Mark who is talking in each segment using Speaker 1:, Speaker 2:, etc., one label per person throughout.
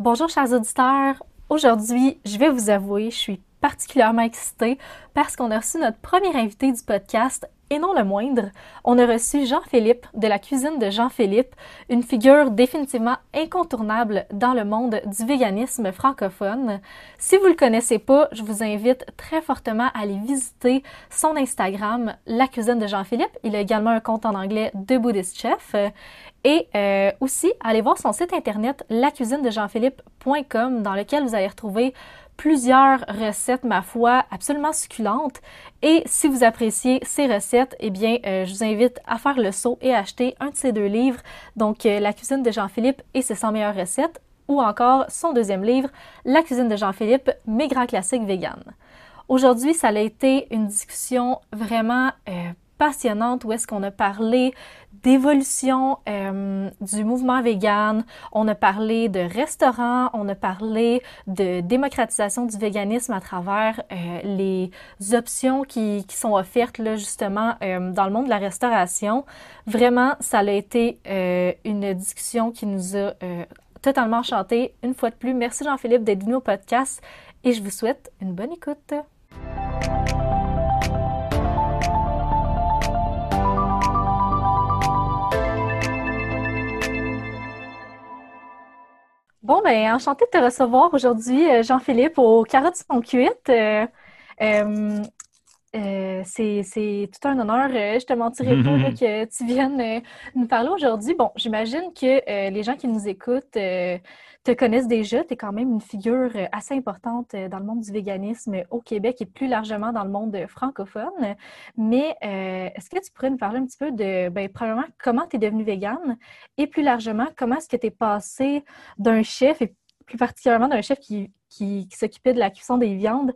Speaker 1: Bonjour chers auditeurs. Aujourd'hui, je vais vous avouer, je suis particulièrement excitée parce qu'on a reçu notre premier invité du podcast et non le moindre, on a reçu Jean-Philippe de la cuisine de Jean-Philippe, une figure définitivement incontournable dans le monde du véganisme francophone. Si vous le connaissez pas, je vous invite très fortement à aller visiter son Instagram, la cuisine de Jean-Philippe. Il a également un compte en anglais de Buddhist Chef. Et euh, aussi, allez voir son site internet lacuisinedejeanphilippe.com dans lequel vous allez retrouver plusieurs recettes, ma foi, absolument succulentes. Et si vous appréciez ces recettes, eh bien, euh, je vous invite à faire le saut et acheter un de ces deux livres, donc euh, La cuisine de Jean-Philippe et ses 100 meilleures recettes, ou encore son deuxième livre, La cuisine de Jean-Philippe, mes grands classiques véganes. Aujourd'hui, ça a été une discussion vraiment euh, passionnante où est-ce qu'on a parlé d'évolution euh, du mouvement vegan, on a parlé de restaurants, on a parlé de démocratisation du véganisme à travers euh, les options qui, sont offertes là, justement euh, dans le monde de la restauration. Vraiment, ça a été une discussion qui nous a totalement enchanté. Une fois de plus, merci Jean-Philippe d'être venu au podcast et je vous souhaite une bonne écoute. Bon, ben, enchanté de te recevoir aujourd'hui, euh, Jean-Philippe, au Carottes sont cuites. Euh, euh, c'est tout un honneur. je te mentirai pas que tu viennes nous parler aujourd'hui. Bon, j'imagine que les gens qui nous écoutent te connaissent déjà. Tu es quand même une figure euh, assez importante euh, dans le monde du véganisme au Québec et plus largement dans le monde francophone. Mais euh, est-ce que tu pourrais nous parler un petit peu de, ben, probablement, comment tu es devenu végane et plus largement, comment est-ce que tu es passé d'un chef et plus particulièrement d'un chef qui, qui, s'occupait de la cuisson des viandes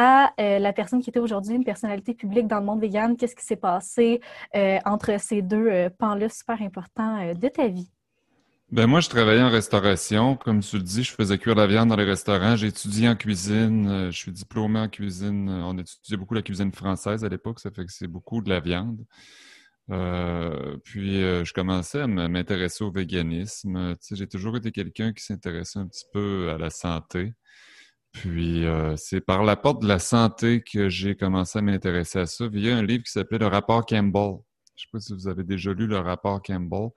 Speaker 1: à la personne qui était aujourd'hui une personnalité publique dans le monde vegan. Qu'est-ce qui s'est passé entre ces deux pans-là super importants de ta vie?
Speaker 2: Ben moi, je travaillais en restauration. Comme tu le dis, je faisais cuire la viande dans les restaurants. J'ai étudié en cuisine. Euh, je suis diplômé en cuisine. On étudiait beaucoup la cuisine française à l'époque. Ça fait que c'est beaucoup de la viande. Euh, puis, euh, je commençais à m'intéresser au véganisme. J'ai toujours été quelqu'un qui s'intéressait un petit peu à la santé. Puis, c'est par la porte de la santé que j'ai commencé à m'intéresser à ça via un livre qui s'appelait Le rapport Campbell. Je ne sais pas si vous avez déjà lu le rapport Campbell.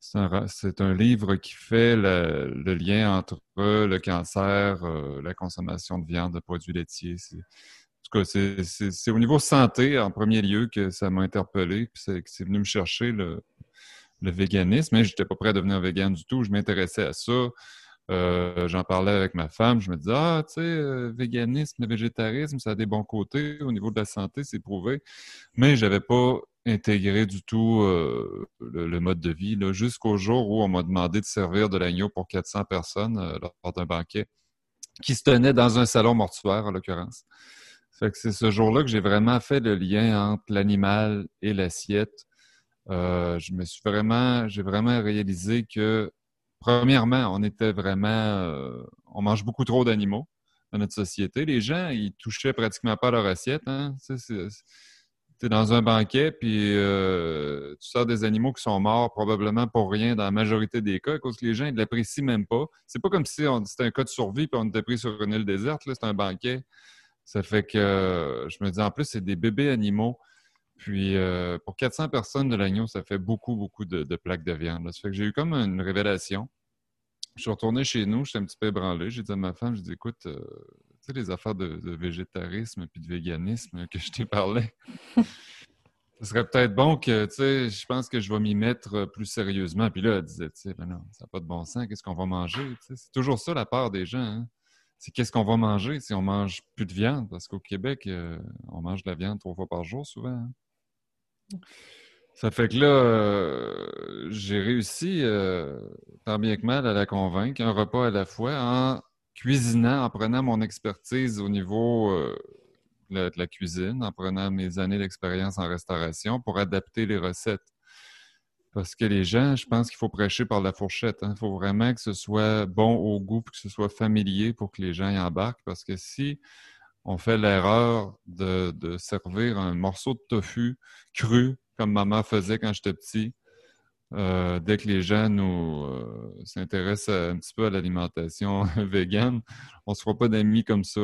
Speaker 2: C'est un, livre qui fait le, lien entre le cancer, euh, la consommation de viande, de produits laitiers. En tout cas, c'est au niveau santé, en premier lieu, que ça m'a interpellé. Puis c'est venu me chercher le, véganisme. Mais je n'étais pas prêt à devenir vegan du tout. Je m'intéressais à ça. Euh, j'en parlais avec ma femme. Je me disais, ah, tu sais, euh, véganisme, végétarisme, ça a des bons côtés. Au niveau de la santé, c'est prouvé. Mais je n'avais pas intégré du tout euh, le, mode de vie, jusqu'au jour où on m'a demandé de servir de l'agneau pour 400 personnes lors d'un banquet qui se tenait dans un salon mortuaire, en l'occurrence. c'est ce jour-là que j'ai vraiment fait le lien entre l'animal et l'assiette. Je me suis vraiment, j'ai vraiment réalisé que, premièrement, on était vraiment, on mange beaucoup trop d'animaux dans notre société. Les gens, ils touchaient pratiquement pas leur assiette. Hein tu es dans un banquet, puis euh, tu sors des animaux qui sont morts probablement pour rien dans la majorité des cas, les gens ne l'apprécient même pas. C'est pas comme si c'était un cas de survie, puis on était pris sur une île déserte, c'est un banquet. Ça fait que je me dis, en plus, c'est des bébés animaux. Puis euh, pour 400 personnes de l'agneau, ça fait beaucoup, beaucoup de, plaques de viande. Ça fait que j'ai eu comme une révélation. Je suis retourné chez nous, j'étais un petit peu ébranlé. J'ai dit à ma femme, je dis, écoute, euh, tu sais, les affaires de, végétarisme puis de véganisme que je t'ai parlé. Ce serait peut-être bon que, tu sais, je pense que je vais m'y mettre euh, plus sérieusement. Puis là, elle disait, tu sais, ben non, ça n'a pas de bon sens, qu'est-ce qu'on va manger? c'est toujours ça la part des gens. Hein. C'est qu'est-ce qu'on va manger si on mange plus de viande? Parce qu'au Québec, on mange de la viande trois fois par jour souvent. Hein. Ça fait que là, euh, j'ai réussi, tant bien que mal, à la convaincre, un repas à la fois, en cuisinant, en prenant mon expertise au niveau euh, de, la, cuisine, en prenant mes années d'expérience en restauration pour adapter les recettes. Parce que les gens, je pense qu'il faut prêcher par la fourchette. Il hein. faut vraiment que ce soit bon au goût, que ce soit familier pour que les gens y embarquent. Parce que si on fait l'erreur de, de, servir un morceau de tofu cru, comme maman faisait quand j'étais petit, dès que les gens nous s'intéressent un petit peu à l'alimentation végane, on se fera pas d'amis comme ça.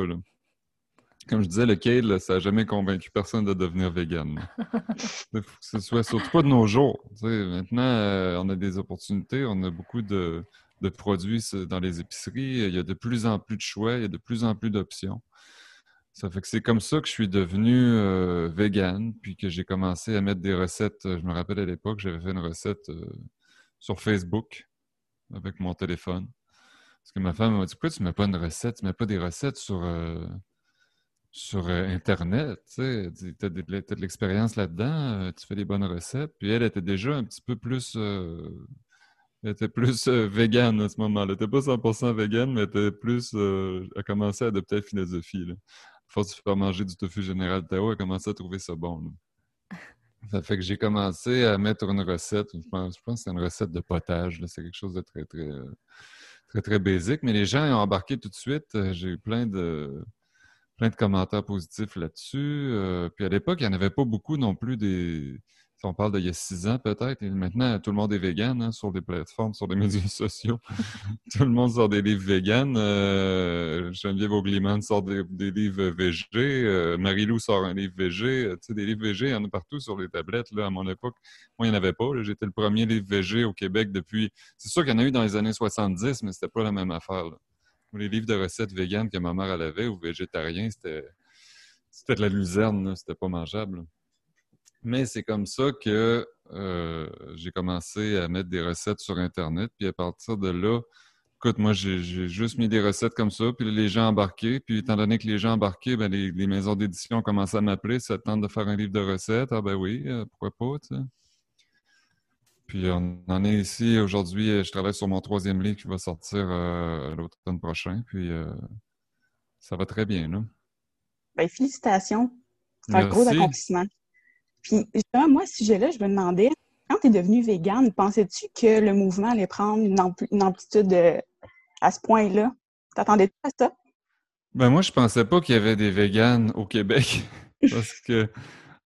Speaker 2: Comme je disais, le kale, ça n'a jamais convaincu personne de devenir vegan. Il faut que ce soit surtout pas de nos jours. maintenant, on a des opportunités, on a beaucoup de, de produits dans les épiceries. Il y a de plus en plus de choix, il y a de plus en plus d'options. Ça fait que c'est comme ça que je suis devenu euh, vegan, puis que j'ai commencé à mettre des recettes. Je me rappelle à l'époque, j'avais fait une recette euh, sur Facebook avec mon téléphone. Parce que ma femme m'a dit Pourquoi tu ne mets pas une recette, tu ne mets pas des recettes sur, euh, sur Internet? Tu as, de l'expérience là-dedans, tu fais des bonnes recettes. Puis elle était déjà un petit peu plus elle était plus euh, végane à ce moment-là. Elle n'était pas 100% végane, mais elle était plus. Euh, a commencé à adopter la philosophie. Force de faire manger du tofu général Tao, a commencé à trouver ça bon. Ça fait que j'ai commencé à mettre une recette. Je pense, que c'est une recette de potage. C'est quelque chose de très, très, très, très basique. Mais les gens ont embarqué tout de suite. J'ai eu plein de plein de commentaires positifs là-dessus. Euh, puis à l'époque, il n'y en avait pas beaucoup non plus des, on parle d'il y a six ans peut-être, et maintenant tout le monde est vegan hein, sur des plateformes, sur les médias sociaux. tout le monde sort des livres vegan. Euh, Geneviève Augliman sort des, livres VG. Euh, Marie-Lou sort un livre VG. Euh, tu sais, des livres VG, il y en a partout sur les tablettes. Là, à mon époque, moi, il n'y en avait pas. J'étais le premier livre VG au Québec depuis... C'est sûr qu'il y en a eu dans les années 70, mais c'était pas la même affaire. Les livres de recettes véganes que ma mère elle avait ou végétariens, c'était... C'était de la luzerne, c'était pas mangeable. Mais c'est comme ça que euh, j'ai commencé à mettre des recettes sur Internet. Puis à partir de là, écoute, moi, j'ai juste mis des recettes comme ça, puis les gens embarqués. Puis étant donné que les gens embarqués, ben, les, maisons d'édition ont commencé à m'appeler. Ça tente de faire un livre de recettes. Ah ben oui, euh, pourquoi pas, tu sais. Puis on en est ici aujourd'hui. Je travaille sur mon troisième livre qui va sortir euh, l'automne prochain. Puis ça va très bien, là.
Speaker 3: Ben, félicitations. C'est un gros accomplissement. Puis, justement, moi, ce sujet-là, je me demandais, quand tu es devenu végane, pensais-tu que le mouvement allait prendre une, amplitude euh, à ce point-là? T'attendais-tu à ça?
Speaker 2: Ben moi, je pensais pas qu'il y avait des véganes au Québec. parce que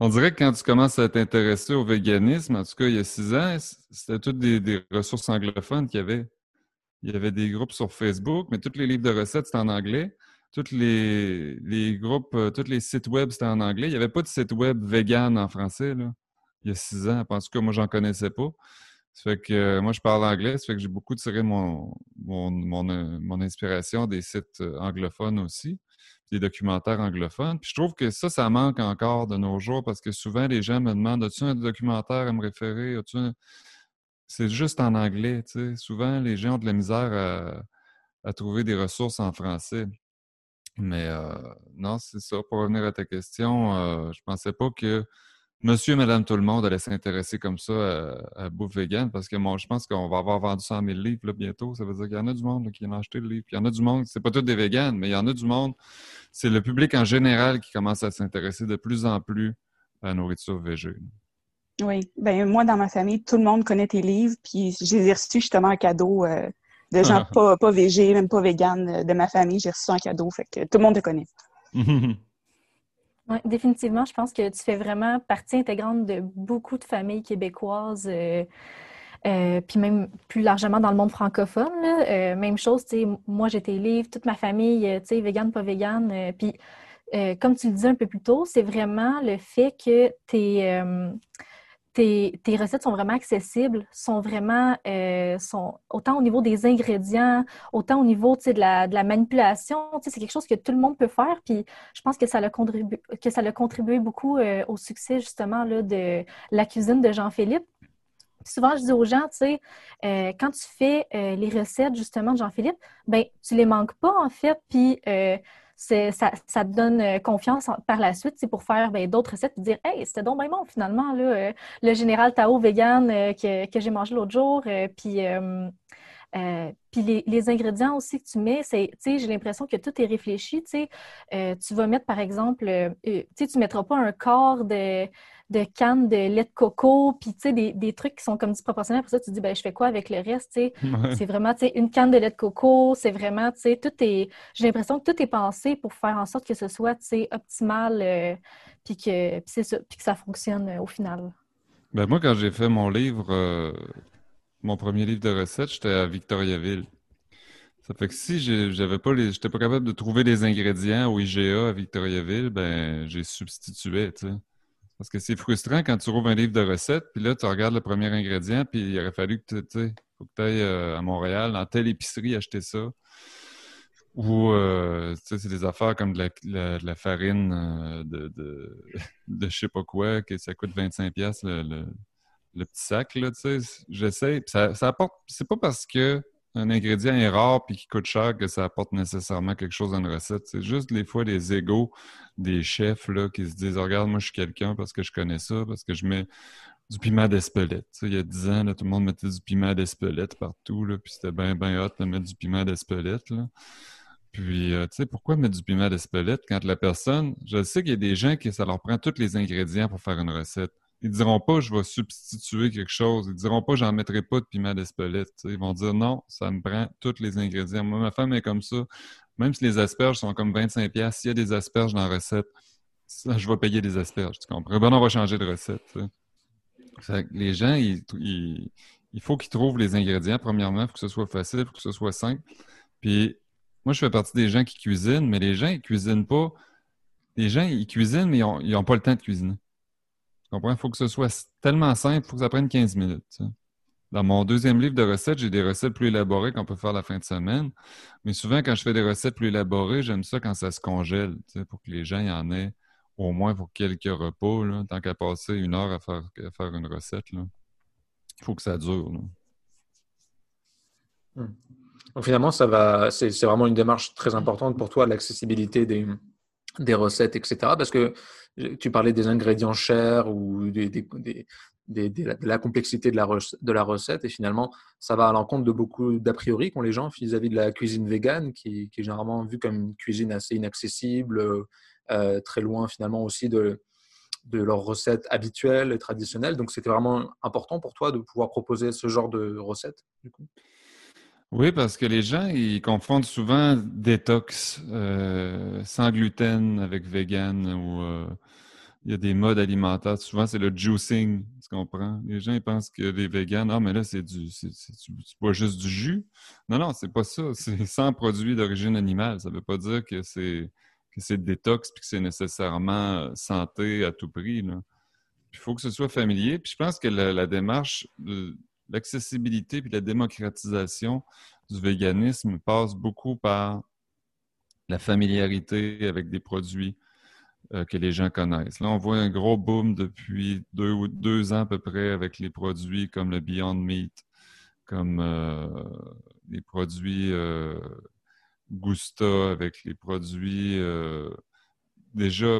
Speaker 2: on dirait que quand tu commences à t'intéresser au véganisme, en tout cas il y a six ans, c'était toutes des, ressources anglophones qu'il y avait. Il y avait des groupes sur Facebook, mais tous les livres de recettes, c'était en anglais tous les, les groupes, euh, tous les sites web, c'était en anglais. Il n'y avait pas de site web vegan en français, là, il y a six ans. En tout cas, moi, j'en connaissais pas. Ça fait que euh, moi, je parle anglais, ça fait que j'ai beaucoup tiré mon, mon, mon, euh, inspiration des sites anglophones aussi, des documentaires anglophones. Puis je trouve que ça, ça manque encore de nos jours parce que souvent, les gens me demandent As-tu un documentaire à me référer? C'est juste en anglais. Souvent, les gens ont de la misère à trouver des ressources en français. Mais euh, non, c'est ça. Pour revenir à ta question, euh, je pensais pas que monsieur et madame tout le monde allait s'intéresser comme ça à, à bouffe vegan parce que moi, je pense qu'on va avoir vendu 100 000 livres bientôt. Ça veut dire qu'il y en a du monde qui a acheté le livre. il y en a du monde, c'est pas tous des véganes, mais il y en a du monde. C'est le public en général qui commence à s'intéresser de plus en plus à la nourriture végétale.
Speaker 3: Oui. Ben moi, dans ma famille, tout le monde connaît tes livres, puis je les ai reçus justement en cadeau euh, de gens pas, pas végés, même pas véganes euh, de ma famille. J'ai reçu un cadeau, fait que tout le monde te connaît.
Speaker 1: oui, définitivement, je pense que tu fais vraiment partie intégrante de beaucoup de familles québécoises. Euh, euh, puis même plus largement dans le monde francophone. même chose, tu sais, moi j'étais livre, toute ma famille, tu sais, végane, pas végane. puis comme tu le disais un peu plus tôt, c'est vraiment le fait que tu es tes, recettes sont vraiment accessibles, sont vraiment, euh, sont autant au niveau des ingrédients, autant au niveau de la, de la manipulation. C'est quelque chose que tout le monde peut faire. Puis je pense que ça a contribué, que ça a contribué beaucoup euh, au succès justement là, de la cuisine de Jean-Philippe. Souvent, je dis aux gens, tu sais, euh, quand tu fais les recettes justement de Jean-Philippe, ben tu les manques pas en fait, puis ça, te donne euh, confiance par la suite pour faire ben, d'autres recettes et dire Hey, c'était donc bien bon finalement, euh, le général Tao vegan euh, que, j'ai mangé l'autre jour. puis puis les, les, ingrédients aussi que tu mets, c'est, j'ai l'impression que tout est réfléchi. tu vas mettre, par exemple, tu ne mettras pas un quart de, de canne de lait de coco, puis tu sais, des, des, trucs qui sont comme disproportionnels. Pour ça, tu te dis, ben, je fais quoi avec le reste, tu sais? C'est vraiment, tu sais, une canne de lait de coco, c'est vraiment, tu sais, tout est... J'ai l'impression que tout est pensé pour faire en sorte que ce soit, tu sais, optimal, euh, puis que, ça, que ça fonctionne euh, au final.
Speaker 2: Ben moi, quand j'ai fait mon livre, euh, mon premier livre de recettes, j'étais à Victoriaville. Ça fait que si j'avais pas les, j'étais pas capable de trouver les ingrédients au IGA à Victoriaville, ben j'ai substitué, tu sais. Parce que c'est frustrant quand tu trouves un livre de recettes, puis là, tu regardes le premier ingrédient, puis il aurait fallu que tu ailles euh, à Montréal, dans telle épicerie, acheter ça. Ou, euh, tu sais, c'est des affaires comme de la, farine euh, de, de, de, je sais pas quoi, que ça coûte 25$ le, le, petit sac, là, tu sais. J'essaie. Ça, ça apporte. C'est pas parce que un ingrédient est rare puis qui coûte cher que ça apporte nécessairement quelque chose dans une recette. C'est juste des fois les égaux des chefs là, qui se disent Regarde, moi je suis quelqu'un parce que je connais ça, parce que je mets du piment d'Espelette. Il y a 10 ans, là, tout le monde mettait du piment d'Espelette partout, là, puis c'était bien, bien hot de mettre du piment d'Espelette. Puis, euh, tu sais, pourquoi mettre du piment d'Espelette quand la personne, je sais qu'il y a des gens qui ça leur prend tous les ingrédients pour faire une recette. Ils diront pas je vais substituer quelque chose. Ils diront pas j'en mettrai pas de piment d'Espelette. Ils vont dire non, ça me prend tous les ingrédients. Moi, ma femme est comme ça. Même si les asperges sont comme 25$, s'il y a des asperges dans la recette, je vais payer des asperges. Tu comprends? Ben, on va changer de recette. les gens, il faut qu'ils trouvent les ingrédients. Premièrement, il faut que ce soit facile, il faut que ce soit simple. Puis, moi, je fais partie des gens qui cuisinent, mais les gens, ils cuisinent pas. Les gens, ils cuisinent, mais ils n'ont pas le temps de cuisiner. Il faut que ce soit tellement simple, il faut que ça prenne 15 minutes. Dans mon deuxième livre de recettes, j'ai des recettes plus élaborées qu'on peut faire la fin de semaine. Mais souvent, quand je fais des recettes plus élaborées, j'aime ça quand ça se congèle, pour que les gens y en aient au moins pour quelques repos, là, tant qu'à passer une heure à faire, une recette. Il faut que ça dure.
Speaker 4: Hmm. Finalement, ça va, c'est vraiment une démarche très importante pour toi, l'accessibilité des, des recettes, etc. Parce que tu parlais des ingrédients chers ou de la complexité de la, recette et finalement ça va à l'encontre de beaucoup d'a priori qu'ont les gens vis-à-vis de la cuisine végane qui, est généralement vue comme une cuisine assez inaccessible, euh, très loin finalement aussi de, de leurs recettes habituelles et traditionnelles. Donc c'était vraiment important pour toi de pouvoir proposer ce genre de recettes du coup?
Speaker 2: Oui, parce que les gens, ils confondent souvent détox euh, sans gluten avec vegan ou euh, il y a des modes alimentaires. Souvent, c'est le juicing, tu comprends? Les gens, ils pensent que les végans, ah, mais là, c'est du, c'est, pas juste du jus. Non, non, c'est pas ça. C'est sans produits d'origine animale. Ça veut pas dire que c'est, que c'est détox puis que c'est nécessairement santé à tout prix. Il faut que ce soit familier. Puis je pense que la démarche, l'accessibilité puis la démocratisation du véganisme passe beaucoup par la familiarité avec des produits euh, que les gens connaissent. Là, on voit un gros boom depuis deux, deux ans à peu près avec les produits comme le Beyond Meat, comme euh, les produits euh, Gusta, avec les produits déjà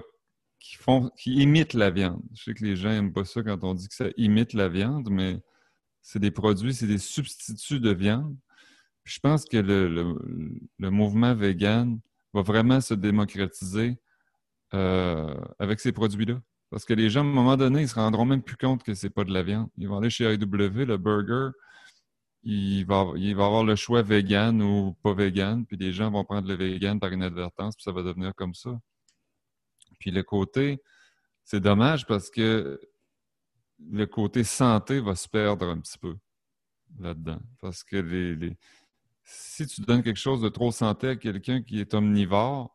Speaker 2: qui font qui imitent la viande. Je sais que les gens n'aiment pas ça quand on dit que ça imite la viande, mais c'est des produits, c'est des substituts de viande. je pense que le, mouvement vegan va vraiment se démocratiser euh, avec ces produits-là. Parce que les gens, à un moment donné, ils se rendront même plus compte que c'est pas de la viande. Ils vont aller chez AEW, le burger, il va, il va avoir le choix vegan ou pas vegan, puis les gens vont prendre le vegan par inadvertance, puis ça va devenir comme ça. Puis le côté, c'est dommage parce que le côté santé va se perdre un petit peu là-dedans. Parce que si tu donnes quelque chose de trop santé à quelqu'un qui est omnivore,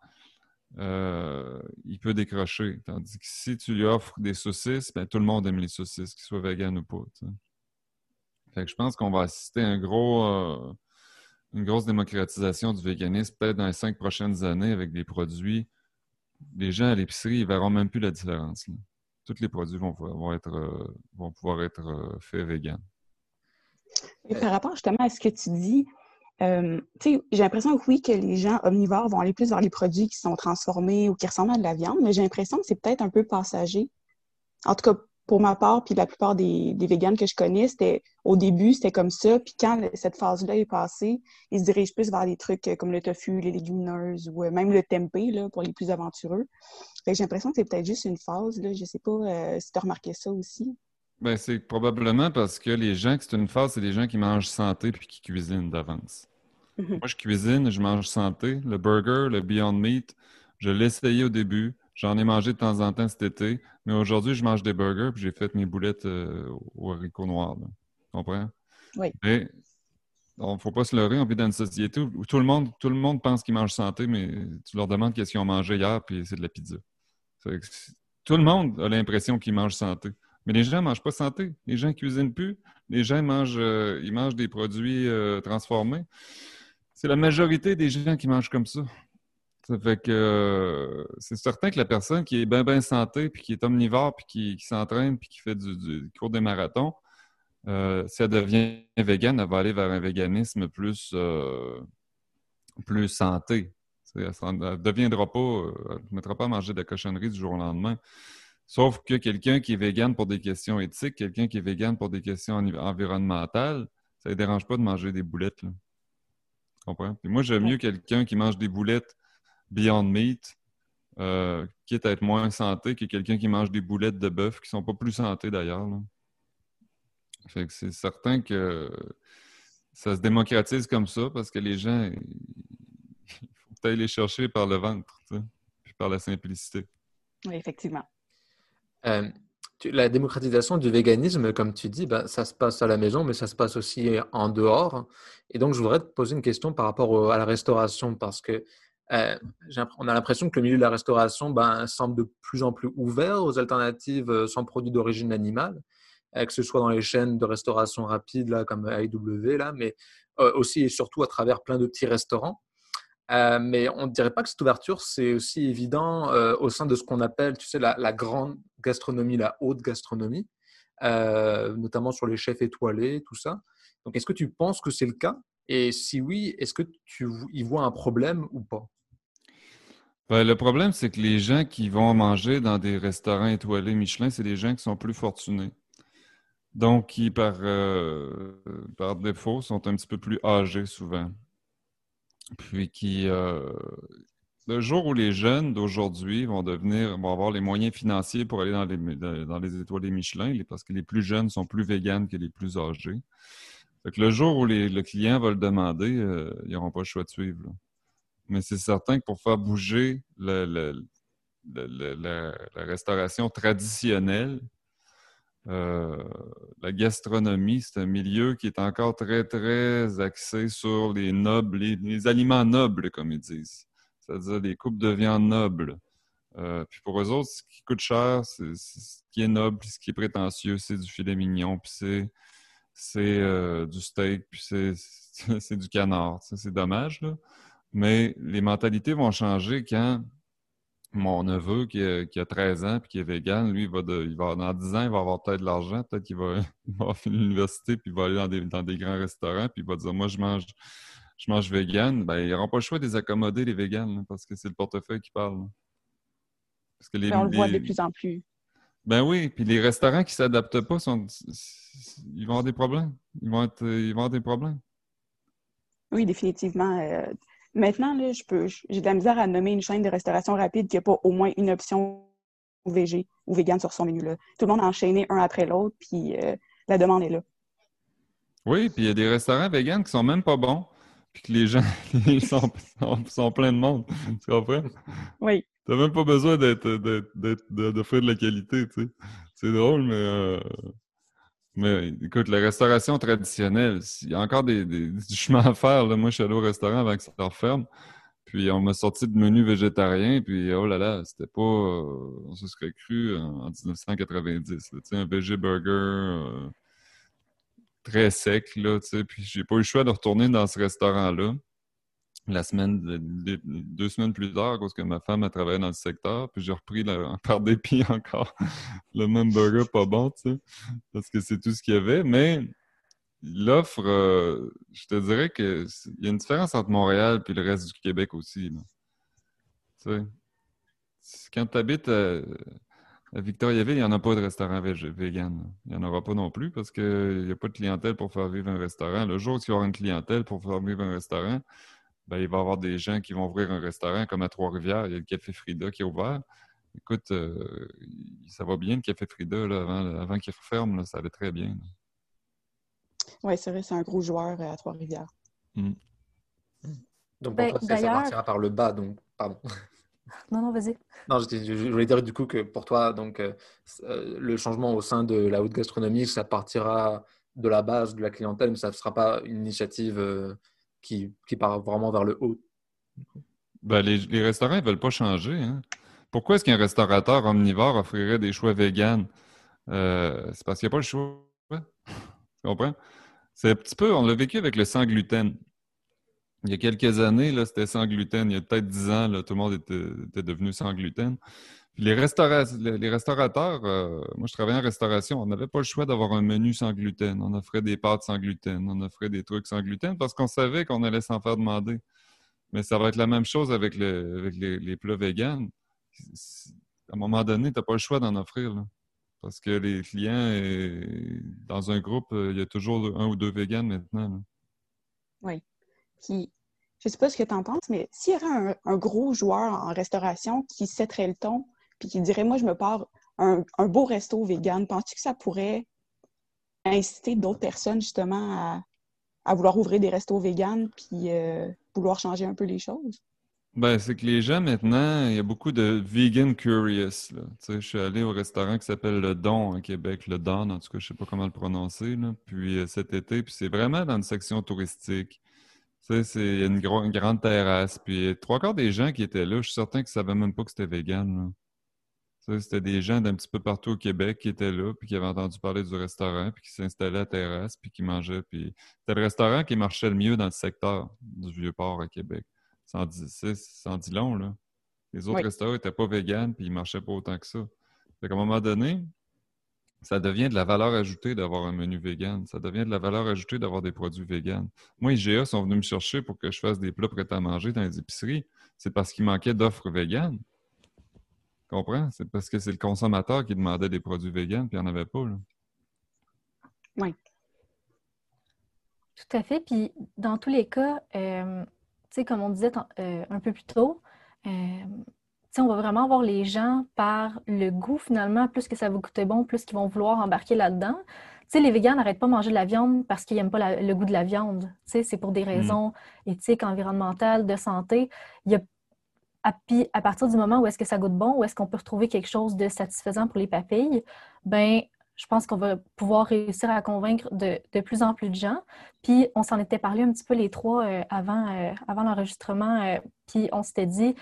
Speaker 2: euh, il peut décrocher. Tandis que si tu lui offres des saucisses, ben, tout le monde aime les saucisses, qu'ils soient vegan ou pas. Je pense qu'on va assister à euh, une grosse démocratisation du véganisme, peut-être dans les cinq prochaines années, avec des produits. Les gens à l'épicerie, ils verront même plus la différence tous les produits vont, vont, être, euh, vont pouvoir être euh, faits vegan.
Speaker 3: Et par rapport justement à ce que tu dis, euh, j'ai l'impression que oui, que les gens omnivores vont aller plus vers les produits qui sont transformés ou qui ressemblent à de la viande, mais j'ai l'impression que c'est peut-être un peu passager. En tout cas, pour ma part, puis la plupart des, des véganes que je connais, c'était au début, c'était comme ça. Puis quand cette phase-là est passée, ils se dirigent plus vers des trucs comme le tofu, les légumineuses ou même le tempeh là, pour les plus aventureux. J'ai l'impression que c'est peut-être juste une phase. Là. Je sais pas euh, si tu as remarqué ça aussi.
Speaker 2: Ben, c'est probablement parce que les gens, que c'est une phase, c'est des gens qui mangent santé puis qui cuisinent d'avance. Mhm. Moi, je cuisine, je mange santé. Le burger, le Beyond Meat, je l'ai essayé au début. J'en ai mangé de temps en temps cet été, mais aujourd'hui, je mange des burgers puis j'ai fait mes boulettes euh, au haricot noir. Tu comprends?
Speaker 3: Oui.
Speaker 2: Mais il ne faut pas se leurrer. On vit dans une société où tout le monde, tout le monde pense qu'ils mangent santé, mais tu leur demandes qu'est-ce qu'ils ont mangé hier, puis c'est de la pizza. Tout le monde a l'impression qu'ils mangent santé. Mais les gens ne mangent pas santé. Les gens ne cuisinent plus. Les gens mangent, euh, ils mangent des produits euh, transformés. C'est la majorité des gens qui mangent comme ça. Ça fait que euh, c'est certain que la personne qui est bien bien santé, puis qui est omnivore, puis qui, s'entraîne, puis qui fait du, cours des marathons, si elle devient végane, elle va aller vers un véganisme plus, plus santé. Elle ne deviendra pas, elle ne mettra pas à manger de la cochonnerie du jour au lendemain. Sauf que quelqu'un qui est vegan pour des questions éthiques, quelqu'un qui est vegan pour des questions environnementales, ça ne dérange pas de manger des boulettes. Là. Tu comprends? moi, j'aime mieux quelqu'un qui mange des boulettes Beyond Meat, euh, quitte à être moins santé, que quelqu'un qui mange des boulettes de bœuf qui ne sont pas plus santé d'ailleurs. c'est certain que ça se démocratise comme ça parce que les gens, il faut peut-être les chercher par le ventre, puis par la simplicité.
Speaker 3: Oui, effectivement.
Speaker 4: Euh, la démocratisation du véganisme, comme tu dis, bah, ça se passe à la maison, mais ça se passe aussi en dehors. Et donc, je voudrais te poser une question par rapport à la restauration, parce que euh, on a l'impression que le milieu de la restauration ben, semble de plus en plus ouvert aux alternatives euh, sans produits d'origine animale, que ce soit dans les chaînes de restauration rapide là, comme AIW, là, mais aussi et surtout à travers plein de petits restaurants. Euh, mais on ne dirait pas que cette ouverture, c'est aussi évident euh, au sein de ce qu'on appelle, tu sais, la, grande gastronomie, la haute gastronomie, euh, notamment sur les chefs étoilés, tout ça. Donc, est-ce que tu penses que c'est le cas? Et si oui, est-ce que tu y vois un problème ou pas?
Speaker 2: Ben, le problème, c'est que les gens qui vont manger dans des restaurants étoilés Michelin, c'est des gens qui sont plus fortunés. Donc, qui, par, par défaut, sont un petit peu plus âgés souvent. Puis qui, euh, le jour où les jeunes d'aujourd'hui vont devenir, vont avoir les moyens financiers pour aller dans les, dans les étoiles Michelin, parce que les plus jeunes sont plus véganes que les plus âgés. Fait le jour où le client va le demander, euh, ils n'auront pas le choix de suivre. Mais c'est certain que pour faire bouger la restauration traditionnelle, euh, la gastronomie, c'est un milieu qui est encore très, très axé sur les nobles, les, aliments nobles, comme ils disent. C'est-à-dire les coupes de viande nobles. Euh, puis pour eux autres, ce qui coûte cher, c'est ce qui est noble, ce qui est prétentieux, c'est du filet mignon, puis c'est euh, du steak, puis c'est du canard. C'est dommage, là. Mais les mentalités vont changer quand mon neveu qui a, 13 ans et qui est vegan, lui, il va, il va dans 10 ans, il va avoir peut-être de l'argent, peut-être qu'il va, va finir l'université, puis il va aller dans des, dans des, grands restaurants, puis il va dire Moi, je mange, je mange vegan. Ben, ils n'auront pas le choix de les accommoder, les vegans, parce que c'est le portefeuille qui parle.
Speaker 3: Parce que les, ben, on le voit de plus en plus.
Speaker 2: Ben oui, puis les restaurants qui ne s'adaptent pas, sont, ils vont avoir des problèmes. Ils vont, être, ils vont avoir des problèmes.
Speaker 3: Oui, définitivement. Euh, Maintenant, là, je peux, j'ai de la misère à nommer une chaîne de restauration rapide qui n'a pas au moins une option végé ou vegan sur son menu. Là. Tout le monde a enchaîné un après l'autre, puis euh, la demande est là.
Speaker 2: Oui, puis il y a des restaurants vegan qui sont même pas bons, puis que les gens sont, sont, pleins de monde. Tu comprends?
Speaker 3: Oui.
Speaker 2: Tu n'as même pas besoin d'être, de, de, faire de la qualité, tu sais. C'est drôle, mais euh, mais écoute, la restauration traditionnelle, il y a encore des, du chemin à faire. Là. Moi, je suis allé au restaurant avant que ça referme. Puis on m'a sorti de menu végétarien, puis oh là là, c'était pas. Euh, on se serait cru en, 1990. Tu sais, un VG burger euh, très sec, là. Puis j'ai pas eu le choix de retourner dans ce restaurant-là la semaine, deux semaines plus tard, parce que ma femme a travaillé dans le secteur, puis j'ai repris par dépit encore le même burger pas bon, tu sais, parce que c'est tout ce qu'il y avait. Mais l'offre, euh, je te dirais qu'il y a une différence entre Montréal et le reste du Québec aussi. Tu sais, quand tu habites à, Victoriaville, il n'y en a pas de restaurant vegan. Il n'y en aura pas non plus parce qu'il n'y a pas de clientèle pour faire vivre un restaurant. Le jour où il y aura une clientèle pour faire vivre un restaurant, ben, il va y avoir des gens qui vont ouvrir un restaurant comme à Trois-Rivières. Il y a le Café Frida qui est ouvert. Écoute, euh, ça va bien le Café Frida avant, qu'il referme. ça va très bien.
Speaker 3: Oui, c'est vrai, c'est un gros joueur euh, à Trois-Rivières.
Speaker 2: Hmm.
Speaker 4: Donc, pour ben, toi, ça partira par le bas, donc, pardon.
Speaker 1: Non, non, vas-y.
Speaker 4: Non, je, voulais dire du coup que pour toi, donc, euh, euh, le changement au sein de la haute gastronomie, ça partira de la base de la clientèle, mais ça ne sera pas une initiative euh, qui, part vraiment vers le haut.
Speaker 2: Ben, les, les, restaurants ne veulent pas changer. Hein. Pourquoi est-ce qu'un restaurateur omnivore offrirait des choix véganes? c'est parce qu'il n'y a pas le choix. tu comprends? C'est un petit peu, on l'a vécu avec le sans gluten. Il y a quelques années, c'était sans gluten. Il y a peut-être dix ans, là, tout le monde était, devenu sans gluten. Les, les restaurateurs, euh, moi je travaillais en restauration, on n'avait pas le choix d'avoir un menu sans gluten. On offrait des pâtes sans gluten, on offrait des trucs sans gluten parce qu'on savait qu'on allait s'en faire demander. Mais ça va être la même chose avec, les, plats véganes. À un moment donné, tu n'as pas le choix d'en offrir. parce que les clients, dans un groupe, euh, il y a toujours un ou deux véganes maintenant.
Speaker 3: Oui. Puis, je sais pas ce que tu en penses, mais s'il y aurait un, gros joueur en restauration qui setterait le ton, puis qui dirait, moi, je me pars un, beau resto vegan, penses-tu que ça pourrait inciter d'autres personnes, justement, à, vouloir ouvrir des restos vegan, puis euh, vouloir changer un peu les choses?
Speaker 2: Ben, c'est que les gens maintenant, il y a beaucoup de vegan curious. Je suis allé au restaurant qui s'appelle Le Don à Québec, Le Don, en tout cas, je sais pas comment le prononcer. Puis euh, cet été, puis c'est vraiment dans une section touristique. Tu une, grande terrasse. Puis trois quarts des gens qui étaient là, je suis certain qu'ils savaient même pas que c'était vegan. C'était des gens d'un petit peu partout au Québec qui étaient là, puis qui avaient entendu parler du restaurant, puis qui s'installaient à la terrasse, puis qui mangeaient. Puis c'était le restaurant qui marchait le mieux dans le secteur du Vieux-Port à Québec. Ça en dit, long, là. Les autres restaurants n'étaient pas véganes, puis ils marchaient pas autant que ça. Fait qu'à un moment donné, ça devient de la valeur ajoutée d'avoir un menu vegan. Ça devient de la valeur ajoutée d'avoir des produits vegan. Moi, IGA sont venus me chercher pour que je fasse des plats prêts à manger dans les épiceries. C'est parce qu'il manquait d'offres vegan. Comprends? C'est parce que c'est le consommateur qui demandait des produits vegan, puis il n'y en avait pas.
Speaker 3: Oui.
Speaker 1: Tout à fait. Puis, dans tous les cas, euh, tu sais, comme on disait euh, un peu plus tôt, euh, on va vraiment voir les gens par le goût finalement, plus que ça va goûter bon, plus qu'ils vont vouloir embarquer là-dedans. sais, les végans n'arrêtent pas de manger de la viande parce qu'ils n'aiment pas le goût de la viande. C'est pour des mm. raisons éthiques, environnementales, de santé. Il y a, à, partir du moment où est-ce que ça goûte bon, où est-ce qu'on peut retrouver quelque chose de satisfaisant pour les papilles, ben je pense qu'on va pouvoir réussir à convaincre de, plus en plus de gens. Puis on s'en était parlé un petit peu les trois euh, avant, euh, avant l'enregistrement, euh, puis on s'était dit,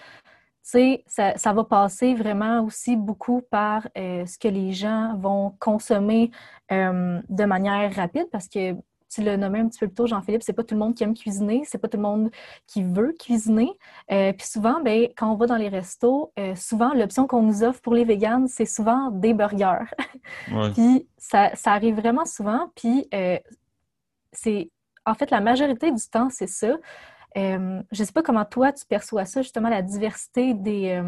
Speaker 1: sais, ça, ça, va passer vraiment aussi beaucoup par ce que les gens vont consommer de manière rapide parce que tu l'as nommé un petit peu plus tôt, Jean-Philippe, c'est pas tout le monde qui aime cuisiner, c'est pas tout le monde qui veut cuisiner. Euh, puis souvent, ben, quand on va dans les restos, souvent, l'option qu'on nous offre pour les véganes, c'est souvent des burgers. puis ça, ça, arrive vraiment souvent. Puis c'est, en fait, la majorité du temps, c'est ça. Euh, je ne sais pas comment toi, tu perçois ça, justement, la diversité des,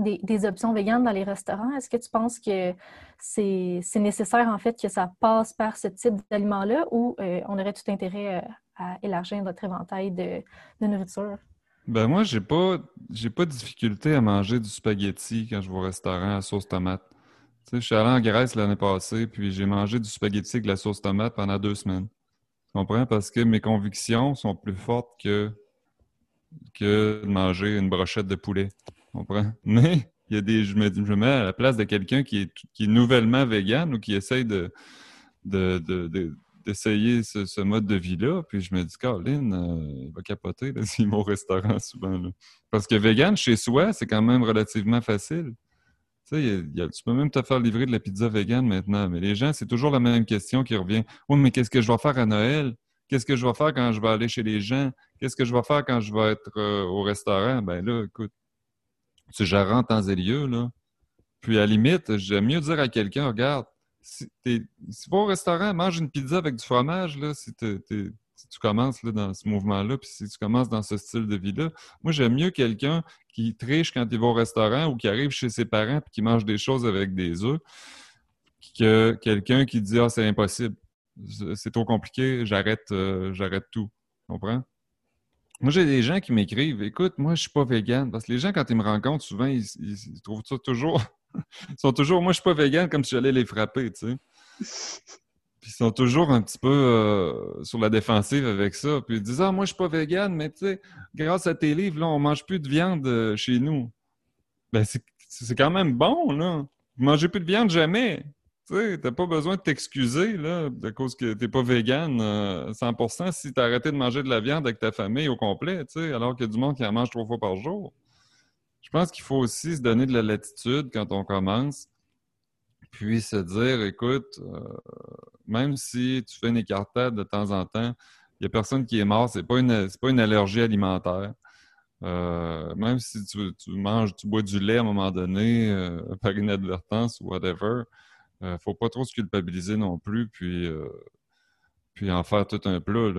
Speaker 1: euh, des, options véganes dans les restaurants? Est-ce que tu penses que c'est nécessaire, en fait, que ça passe par ce type d'aliments-là ou euh, on aurait tout intérêt à élargir notre éventail de, nourriture?
Speaker 2: Ben moi, j'ai pas j'ai pas de difficulté à manger du spaghetti quand je vais au restaurant à sauce tomate. Je suis allé en Grèce l'année passée, puis j'ai mangé du spaghetti avec la sauce tomate pendant deux semaines. Tu comprends? Parce que mes convictions sont plus fortes que, que de manger une brochette de poulet. Tu? Mais il y a des, je, me, je mets à la place de quelqu'un qui est, qui nouvellement vegan ou qui essaye de, d'essayer ce, mode de vie-là. Puis je me dis, Caroline, euh, il va capoter là, s'il mon restaurant souvent. Parce que vegan chez soi, c'est quand même relativement facile. Tu peux même te faire livrer de la pizza vegan maintenant, mais les gens, c'est toujours la même question qui revient. Oui, mais qu'est-ce que je vais faire à Noël? Qu'est-ce que je vais faire quand je vais aller chez les gens? Qu'est-ce que je vais faire quand je vais être euh, au restaurant? Ben là, écoute, tu en temps et lieu, là. Puis à la limite, j'aime mieux dire à quelqu'un, regarde, si, tu vas au restaurant, mange une pizza avec du fromage, là, si tu commences là, dans ce mouvement-là, puis si tu commences dans ce style de vie-là, moi, j'aime mieux quelqu'un qui triche quand il va au restaurant ou qui arrive chez ses parents et qui mange des choses avec des œufs que quelqu'un qui dit Ah, c'est impossible, c'est trop compliqué, j'arrête euh, j'arrête tout. Comprends? Moi, j'ai des gens qui m'écrivent Écoute, moi, je suis pas vegan. Parce que les gens, quand ils me rencontrent, souvent, ils, trouvent ça toujours. ils sont toujours Moi, je suis pas vegan comme si j'allais les frapper, tu sais. Puis ils sont toujours un petit peu euh, sur la défensive avec ça. Puis ils disent Ah, moi, je suis pas vegan, mais tu sais, grâce à tes livres, là, on mange plus de viande euh, chez nous. Ben, c'est quand même bon, là. Vous mangez plus de viande jamais. Tu sais, t'as pas besoin de t'excuser, là, de cause que t'es pas vegan 100% euh, si t'as arrêté de manger de la viande avec ta famille au complet, tu alors qu'il y a du monde qui en mange trois fois par jour. Je pense qu'il faut aussi se donner de la latitude quand on commence puis se dire, écoute, euh, même si tu fais une écartade de temps en temps, il n'y a personne qui est mort, c'est pas une pas une allergie alimentaire. Euh, même si tu, manges, tu bois du lait à un moment donné par inadvertance ou whatever, ne faut pas trop se culpabiliser non plus, puis, puis en faire tout un plat.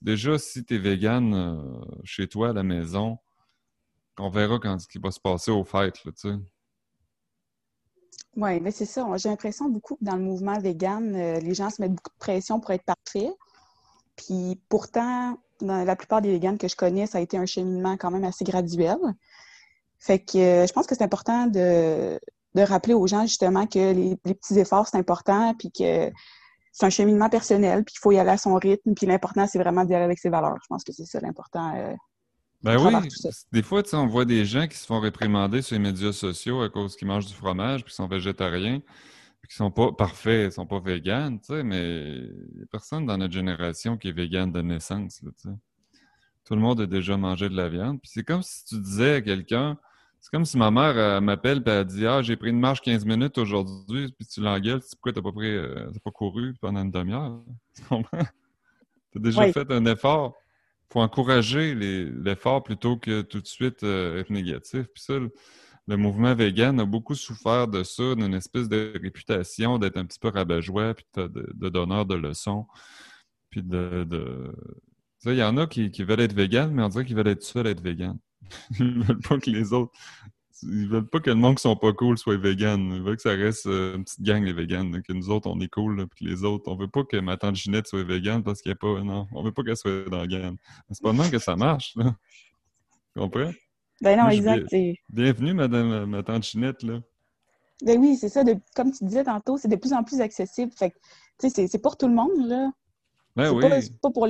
Speaker 2: Déjà, si tu es vegan chez toi à la maison, on verra quand ce qui va se passer aux fêtes. Là,
Speaker 3: oui, mais c'est ça. J'ai l'impression beaucoup que dans le mouvement vegan, euh, les gens se mettent beaucoup de pression pour être parfaits. Puis pourtant, dans la plupart des vegans que je connais, ça a été un cheminement quand même assez graduel. Fait que euh, je pense que c'est important de, rappeler aux gens justement que les, petits efforts, c'est important, puis que c'est un cheminement personnel, puis qu'il faut y aller à son rythme, puis l'important, c'est vraiment d'y aller avec ses valeurs. Je pense que c'est ça l'important euh,
Speaker 2: ben oui, des fois, on voit des gens qui se font réprimander sur les médias sociaux à cause qu'ils mangent du fromage, puis sont végétariens, puis qui sont pas parfaits, ils sont pas véganes, tu sais, mais il n'y a personne dans notre génération qui est végane de naissance, tu sais. Tout le monde a déjà mangé de la viande. Puis c'est comme si tu disais à quelqu'un, c'est comme si ma mère m'appelle et elle dit Ah, j'ai pris une marche 15 minutes aujourd'hui, puis tu l'engueules, pourquoi t'as pas pris euh, pas couru pendant une demi-heure? Tu comprends? T'as déjà fait un effort faut encourager l'effort plutôt que tout de suite euh, être négatif. Puis ça, le, mouvement vegan a beaucoup souffert de ça, d'une espèce de réputation d'être un petit peu rabat-joie, puis de, de, donneur de leçons. Puis de. Il y en a qui, veulent être vegan, mais on dirait qu'ils veulent être seuls à être vegan. Ils veulent pas que les autres ils veulent pas que le monde qui sont pas cool soit vegan. Ils veulent que ça reste euh, une petite gang, les vegans. Que nous autres, on est cool, puis que les autres, on veut pas que ma tante Ginette soit vegan parce qu'il n'y a pas. Non, on veut pas qu'elle soit dans la gang. C'est pas même que ça marche, là. Tu comprends?
Speaker 3: Ben non, exact.
Speaker 2: Bienvenue, madame, euh, ma tante Ginette, là.
Speaker 3: Ben oui, c'est ça. comme tu disais tantôt, c'est de plus en plus accessible. Fait tu sais, c'est pour tout le monde, là.
Speaker 2: Ben oui.
Speaker 3: C'est pas, pour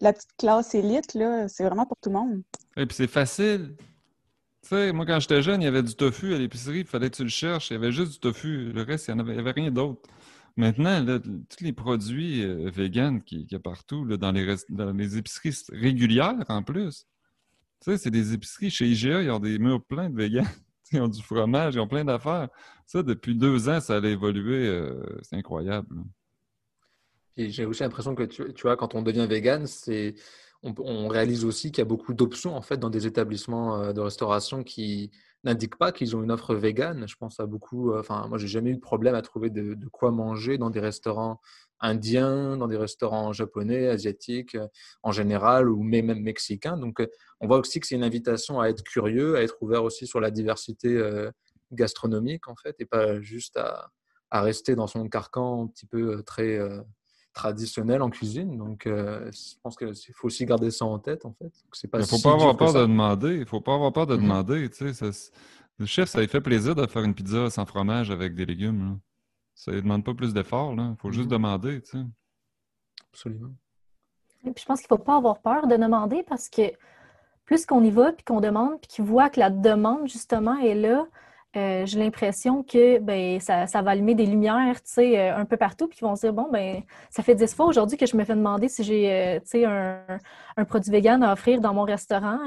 Speaker 3: la petite classe élite, là. C'est vraiment pour tout le monde.
Speaker 2: Et puis c'est facile. Tu sais, moi, quand j'étais jeune, il y avait du tofu à l'épicerie, il fallait que tu le cherches. Il y avait juste du tofu. Le reste, il n'y avait, avait, rien d'autre. Maintenant, tous les produits euh, véganes qu'il y a partout, dans, les dans les épiceries régulières en plus. Tu sais, c'est des épiceries chez IGA, ils ont des murs pleins de véganes. Ils ont du fromage, ils ont plein d'affaires. Ça, depuis deux ans, ça a évolué. Euh, c'est incroyable.
Speaker 4: J'ai aussi l'impression que, tu, tu, vois, quand on devient vegan, c'est on, réalise aussi qu'il y a beaucoup d'options en fait dans des établissements euh, de restauration qui n'indiquent pas qu'ils ont une offre végane. Je pense à beaucoup. Euh, enfin, moi, j'ai jamais eu de problème à trouver de, quoi manger dans des restaurants indiens, dans des restaurants japonais, asiatiques euh, en général, ou même mexicains. Donc, on voit aussi que c'est une invitation à être curieux, à être ouvert aussi sur la diversité gastronomique en fait, et pas juste à, à rester dans son carcan un petit peu très traditionnel en cuisine. Donc, euh, je pense qu'il faut aussi garder ça en tête, en fait.
Speaker 2: Il ne faut pas avoir peur de demander. Il faut pas avoir peur de demander. le chef, ça lui fait plaisir de faire une pizza sans fromage avec des légumes. Ça ne demande pas plus d'efforts. Il faut juste mm-hmm. demander.
Speaker 4: Absolument.
Speaker 1: Et puis, je pense qu'il ne faut pas avoir peur de demander parce que plus qu'on y va, puis qu'on demande, puis qu'il voit que la demande, justement, est là, euh, j'ai l'impression que ben, ça, va allumer des lumières euh, un peu partout, puis ils vont se dire Bon, ben, ça fait dix fois aujourd'hui que je me fais demander si j'ai euh, un, un, produit vegan à offrir dans mon restaurant.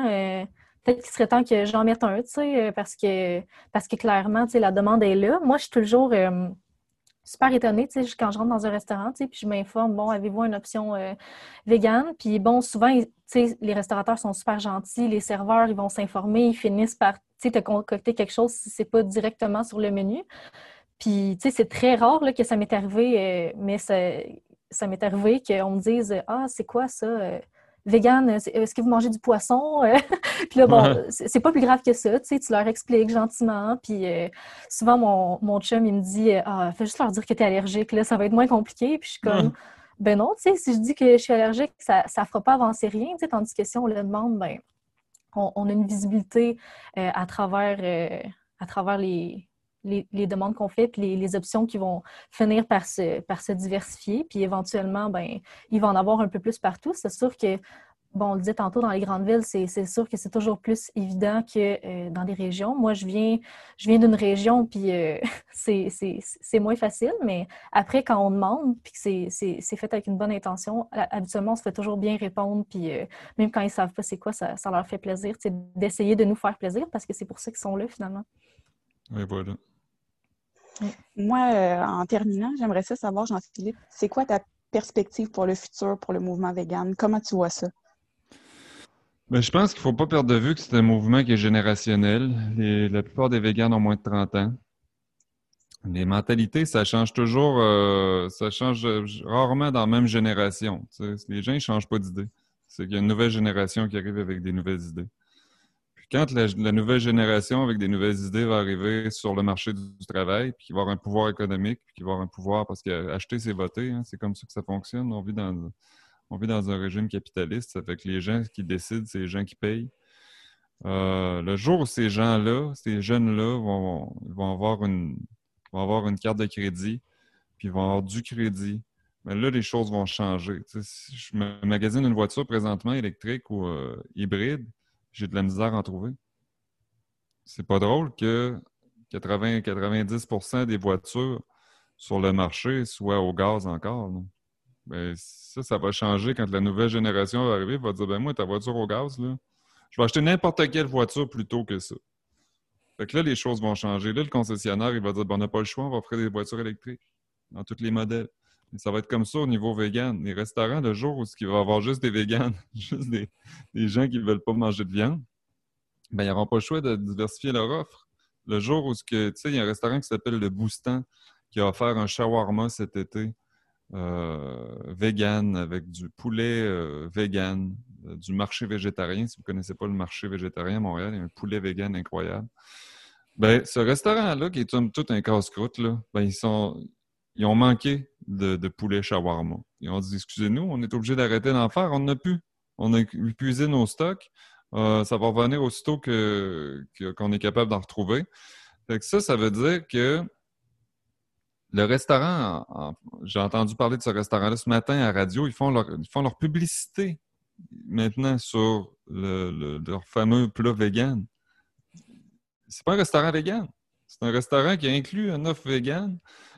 Speaker 1: Peut-être qu'il serait temps que j'en mette un, parce que, parce que clairement, la demande est là. Moi, je suis toujours super étonnée, quand je rentre dans un restaurant, puis je m'informe, bon, avez-vous une option vegan? Puis bon, souvent, les restaurateurs sont super gentils, les serveurs, ils vont s'informer, ils finissent par tu sais, concocté quelque chose si c'est pas directement sur le menu. Puis, tu sais, c'est très rare là, que ça m'est arrivé, euh, mais ça, ça m'est arrivé qu'on me dise Ah, c'est quoi ça? Euh, vegan, est-ce que vous mangez du poisson? puis là, bon, c'est pas plus grave que ça, tu sais, tu leur expliques gentiment, puis euh, souvent, mon, mon chum, il me dit « Ah, fais juste leur dire que tu es allergique, là, ça va être moins compliqué. » Puis je suis comme « Ben non, tu sais, si je dis que je suis allergique, ça ne fera pas avancer rien, tu sais, tandis que si on le demande, ben on, a une visibilité euh, à travers, euh, les, demandes qu'on fait, les, options qui vont finir par se, par se diversifier. Puis éventuellement, ben, il va en avoir un peu plus partout. C'est sûr que bon, on le disait tantôt, dans les grandes villes, c'est sûr que c'est toujours plus évident que euh, dans les régions. Moi, je viens, je viens d'une région, puis euh, c'est moins facile, mais après, quand on demande, puis que c'est fait avec une bonne intention, habituellement, on se fait toujours bien répondre, puis euh, même quand ils ne savent pas c'est quoi, ça, ça, leur fait plaisir d'essayer de nous faire plaisir, parce que c'est pour ça qu'ils sont là, finalement.
Speaker 2: Oui, voilà.
Speaker 3: Moi, en terminant, j'aimerais ça savoir, Jean-Philippe, c'est quoi ta perspective pour le futur, pour le mouvement vegan? Comment tu vois ça?
Speaker 2: Ben, je pense qu'il ne faut pas perdre de vue que c'est un mouvement qui est générationnel. la plupart des végans ont moins de 30 ans. Les mentalités, ça change toujours, euh, ça change rarement dans la même génération. Les gens ne changent pas d'idée. C'est qu'il y a une nouvelle génération qui arrive avec des nouvelles idées. Puis quand la, nouvelle génération avec des nouvelles idées va arriver sur le marché du, travail, puis qui va avoir un pouvoir économique, puis qui va avoir un pouvoir, parce qu'acheter, c'est voter, hein, c'est comme ça que ça fonctionne. On vit dans on vit dans un régime capitaliste, ça fait que les gens qui décident, c'est les gens qui payent. Euh, le jour où ces gens-là, ces jeunes-là vont, avoir une, carte de crédit, puis ils vont avoir du crédit, mais là, les choses vont changer. si je me magasine une voiture présentement électrique ou euh, hybride, j'ai de la misère à en trouver. C'est pas drôle que 80-90% des voitures sur le marché soient au gaz encore. Ben, ça, ça va changer quand la nouvelle génération va arriver. va dire ben moi, ta voiture au gaz, là, je vais acheter n'importe quelle voiture plutôt que ça. Fait que là, les choses vont changer. Là, le concessionnaire, il va dire ben, on n'a pas le choix, on va offrir des voitures électriques dans tous les modèles. ça va être comme ça au niveau vegan. Les restaurants, le jour où il va y avoir juste des véganes, juste des, gens qui ne veulent pas manger de viande, ben, ils n'auront pas le choix de diversifier leur offre. Le jour où il y a un restaurant qui s'appelle le Boostan qui a offert un shawarma cet été vegan avec du poulet euh, vegan, euh, du marché végétarien. Si vous ne connaissez pas le marché végétarien à Montréal, il y a un poulet vegan incroyable. Ben, ce restaurant-là, qui est tout un casse-croûte, ben, ils, ils ont manqué de, poulet shawarma. Ils ont dit Excusez-nous, on est obligé d'arrêter d'en faire. On n'a plus. On a épuisé nos stocks. ça va revenir aussitôt qu'on est capable d'en retrouver. ça, ça veut dire que le restaurant, j'ai entendu parler de ce restaurant-là ce matin à radio, ils font leur, ils font leur publicité maintenant sur le, leur fameux plat vegan. C'est pas un restaurant vegan. C'est un restaurant qui a inclus un offre vegan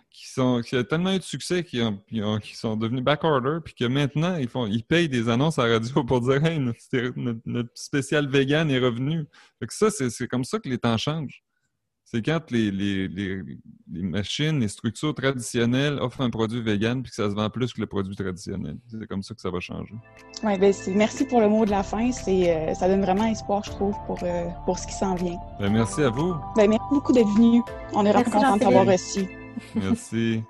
Speaker 2: qui, sont, qui a tellement eu de succès qu'ils qui sont devenus backorder, puis que maintenant, ils, font, ils payent des annonces à radio pour dire Hey, notre, spécial vegan est revenu. Ça, c'est comme ça que les temps changent c'est quand les, machines, les structures traditionnelles offrent un produit vegan puis que ça se vend plus que le produit traditionnel. C'est comme ça que ça va changer.
Speaker 3: Oui, ben merci pour le mot de la fin. Euh, ça donne vraiment espoir, je trouve, pour, euh, pour ce qui s'en vient.
Speaker 2: Ben, merci à vous.
Speaker 3: Ben, merci beaucoup d'être venu. On est vraiment content de t'avoir reçu.
Speaker 2: Merci.